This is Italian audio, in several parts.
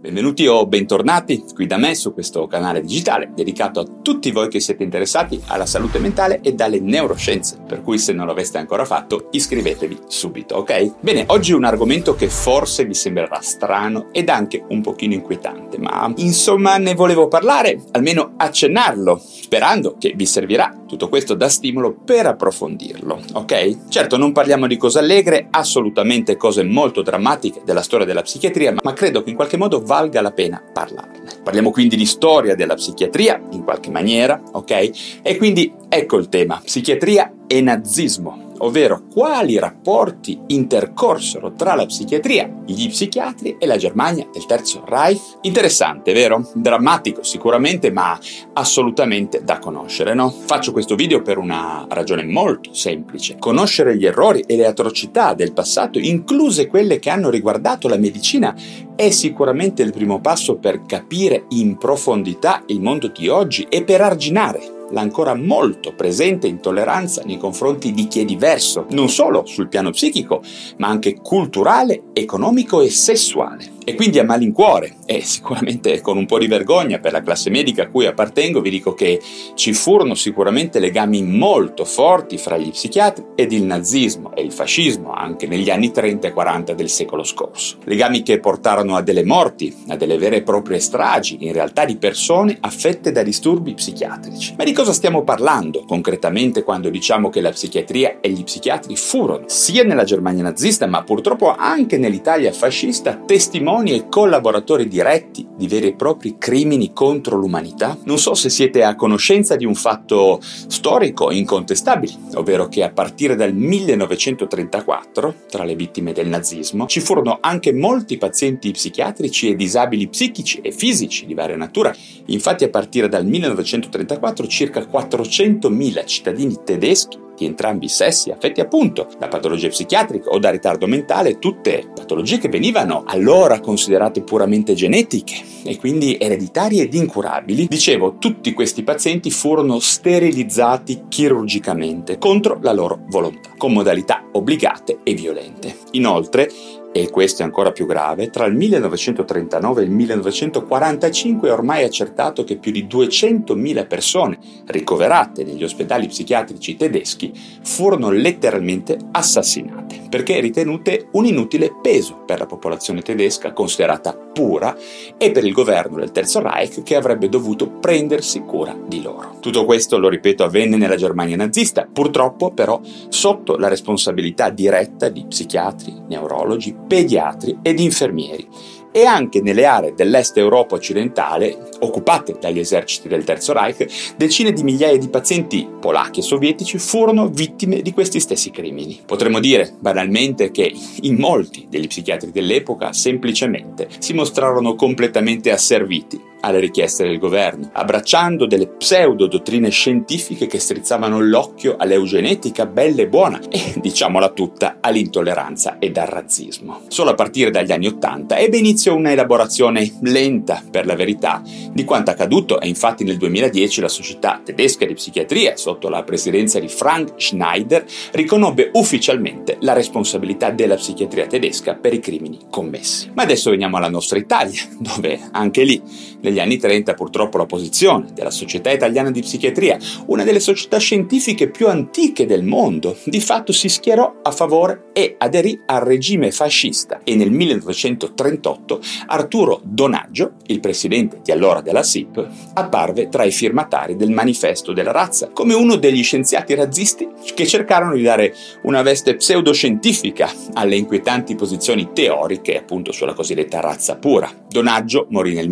Benvenuti o bentornati qui da me su questo canale digitale dedicato a tutti voi che siete interessati alla salute mentale e dalle neuroscienze, per cui se non l'aveste ancora fatto iscrivetevi subito, ok? Bene, oggi un argomento che forse vi sembrerà strano ed anche un pochino inquietante, ma insomma ne volevo parlare, almeno accennarlo, sperando che vi servirà tutto questo da stimolo per approfondirlo, ok? Certo non parliamo di cose allegre, assolutamente cose molto drammatiche della storia della psichiatria, ma credo che in qualche modo valga la pena parlarne. Parliamo quindi di storia della psichiatria, in qualche maniera, ok? E quindi ecco il tema, psichiatria e nazismo ovvero quali rapporti intercorsero tra la psichiatria, gli psichiatri e la Germania del Terzo Reich. Interessante, vero? Drammatico sicuramente, ma assolutamente da conoscere, no? Faccio questo video per una ragione molto semplice. Conoscere gli errori e le atrocità del passato, incluse quelle che hanno riguardato la medicina, è sicuramente il primo passo per capire in profondità il mondo di oggi e per arginare l'ancora molto presente intolleranza nei confronti di chi è diverso, non solo sul piano psichico, ma anche culturale, economico e sessuale. E quindi a malincuore, e sicuramente con un po' di vergogna per la classe medica a cui appartengo, vi dico che ci furono sicuramente legami molto forti fra gli psichiatri ed il nazismo e il fascismo anche negli anni 30 e 40 del secolo scorso. Legami che portarono a delle morti, a delle vere e proprie stragi, in realtà di persone affette da disturbi psichiatrici. Ma di cosa stiamo parlando concretamente quando diciamo che la psichiatria e gli psichiatri furono, sia nella Germania nazista, ma purtroppo anche nell'Italia fascista, testimoni e collaboratori diretti di veri e propri crimini contro l'umanità? Non so se siete a conoscenza di un fatto storico incontestabile, ovvero che a partire dal 1934, tra le vittime del nazismo, ci furono anche molti pazienti psichiatrici e disabili psichici e fisici di varia natura. Infatti a partire dal 1934 circa 400.000 cittadini tedeschi di entrambi i sessi affetti appunto da patologie psichiatriche o da ritardo mentale, tutte patologie che venivano allora considerate puramente genetiche e quindi ereditarie ed incurabili. Dicevo, tutti questi pazienti furono sterilizzati chirurgicamente contro la loro volontà, con modalità obbligate e violente. Inoltre, e questo è ancora più grave, tra il 1939 e il 1945 è ormai accertato che più di 200.000 persone ricoverate negli ospedali psichiatrici tedeschi furono letteralmente assassinate, perché ritenute un inutile peso per la popolazione tedesca considerata pura e per il governo del Terzo Reich che avrebbe dovuto prendersi cura di loro. Tutto questo, lo ripeto, avvenne nella Germania nazista, purtroppo però sotto la responsabilità diretta di psichiatri, neurologi, pediatri ed infermieri e anche nelle aree dell'est Europa occidentale, occupate dagli eserciti del Terzo Reich, decine di migliaia di pazienti polacchi e sovietici furono vittime di questi stessi crimini. Potremmo dire banalmente che in molti degli psichiatri dell'epoca semplicemente si mostrarono completamente asserviti alle richieste del governo, abbracciando delle pseudo dottrine scientifiche che strizzavano l'occhio all'eugenetica bella e buona e, diciamola tutta, all'intolleranza ed al razzismo. Solo a partire dagli anni Ottanta ebbe inizio una elaborazione lenta, per la verità, di quanto accaduto e infatti nel 2010 la Società tedesca di psichiatria, sotto la presidenza di Frank Schneider, riconobbe ufficialmente la responsabilità della psichiatria tedesca per i crimini commessi. Ma adesso veniamo alla nostra Italia, dove anche lì negli anni 30 purtroppo la posizione della Società Italiana di Psichiatria, una delle società scientifiche più antiche del mondo, di fatto si schierò a favore e aderì al regime fascista e nel 1938 Arturo Donaggio, il presidente di allora della SIP, apparve tra i firmatari del Manifesto della razza, come uno degli scienziati razzisti che cercarono di dare una veste pseudoscientifica alle inquietanti posizioni teoriche appunto sulla cosiddetta razza pura. Donaggio morì nel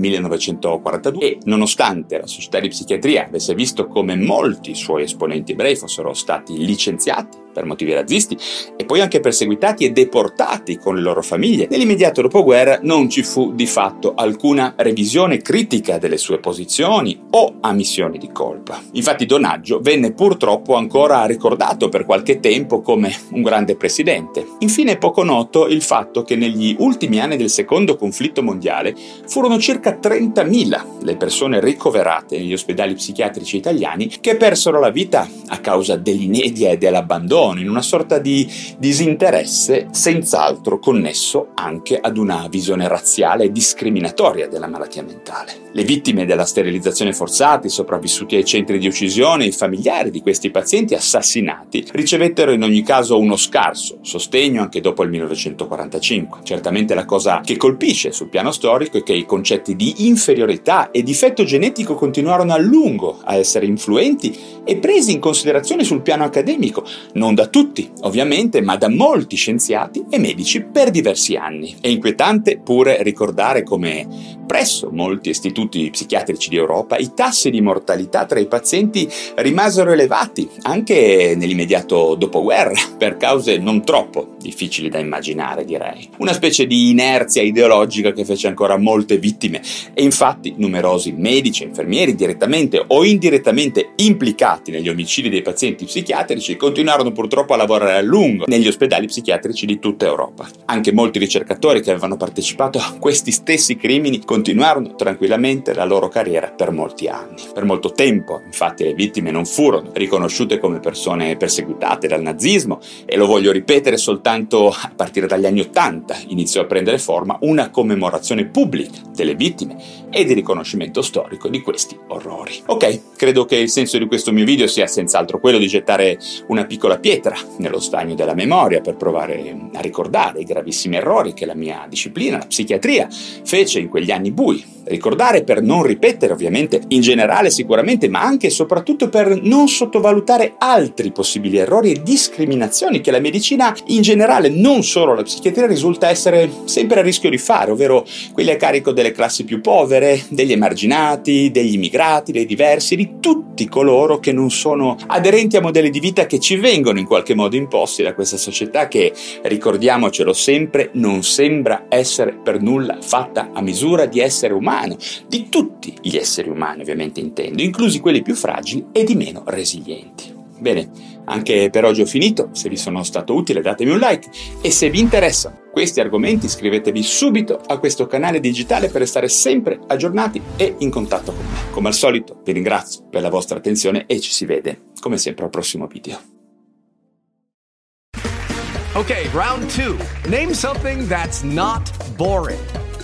1942 e, nonostante la società di psichiatria avesse visto come molti suoi esponenti ebrei fossero stati licenziati per motivi razzisti e poi anche perseguitati e deportati con le loro famiglie, nell'immediato dopoguerra non ci fu di fatto alcuna revisione critica delle sue posizioni o ammissioni di colpa. Infatti Donaggio venne purtroppo ancora ricordato per qualche tempo come un grande presidente. Infine è poco noto il fatto che negli ultimi anni del secondo conflitto mondiale furono circa 30.000 le persone ricoverate negli ospedali psichiatrici italiani che persero la vita a causa dell'inedia e dell'abbandono abbandono, in una sorta di disinteresse senz'altro connesso anche ad una visione razziale e discriminatoria della malattia mentale. Le vittime della sterilizzazione forzata, i sopravvissuti ai centri di uccisione i familiari di questi pazienti assassinati ricevettero in ogni caso uno scarso sostegno anche dopo il 1945. Certamente la cosa che colpisce sul piano storico è che i concetti di inferiorità e difetto genetico continuarono a lungo a essere influenti e presi in considerazione sul piano accademico, non da tutti, ovviamente, ma da molti scienziati e medici per diversi anni. È inquietante pure ricordare come presso molti istituti psichiatrici di Europa i tassi di mortalità tra i pazienti rimasero elevati anche nell'immediato dopoguerra per cause non troppo difficili da immaginare, direi. Una specie di inerzia ideologica che fece ancora molte vittime e infatti numerosi medici e infermieri direttamente o indirettamente implicati negli omicidi dei pazienti psichiatrici continuarono purtroppo a lavorare a lungo negli ospedali psichiatrici di tutta Europa. Anche molti ricercatori che avevano partecipato a questi stessi crimini continuarono tranquillamente la loro carriera per molti anni. Per molto tempo, infatti, le vittime non furono riconosciute come persone perseguitate dal nazismo e lo voglio ripetere soltanto a partire dagli anni Ottanta iniziò a prendere forma una commemorazione pubblica delle vittime e di riconoscimento storico di questi orrori. Ok, credo che il senso di questo mio video sia senz'altro quello di gettare una piccola pietra nello stagno della memoria per provare a ricordare i gravissimi errori che la mia disciplina, la psichiatria, fece in quegli anni bui. Ricordare per non ripetere ovviamente in generale sicuramente, ma anche e soprattutto per non sottovalutare altri possibili errori e discriminazioni che la medicina in generale, non solo la psichiatria, risulta essere sempre a rischio di fare, ovvero quelli a carico delle classi più povere, degli emarginati, degli immigrati, dei diversi, di tutti coloro che non sono aderenti a modelli di vita che ci vengono in qualche modo imposti da questa società che, ricordiamocelo sempre, non sembra essere per nulla fatta a misura di essere umano, di tutti gli esseri umani ovviamente intendo, inclusi quelli più fragili e di meno resilienti. Bene, anche per oggi ho finito, se vi sono stato utile datemi un like e se vi interessano questi argomenti iscrivetevi subito a questo canale digitale per restare sempre aggiornati e in contatto con me. Come al solito vi ringrazio per la vostra attenzione e ci si vede come sempre al prossimo video. Ok, round 2. Name something that's not boring.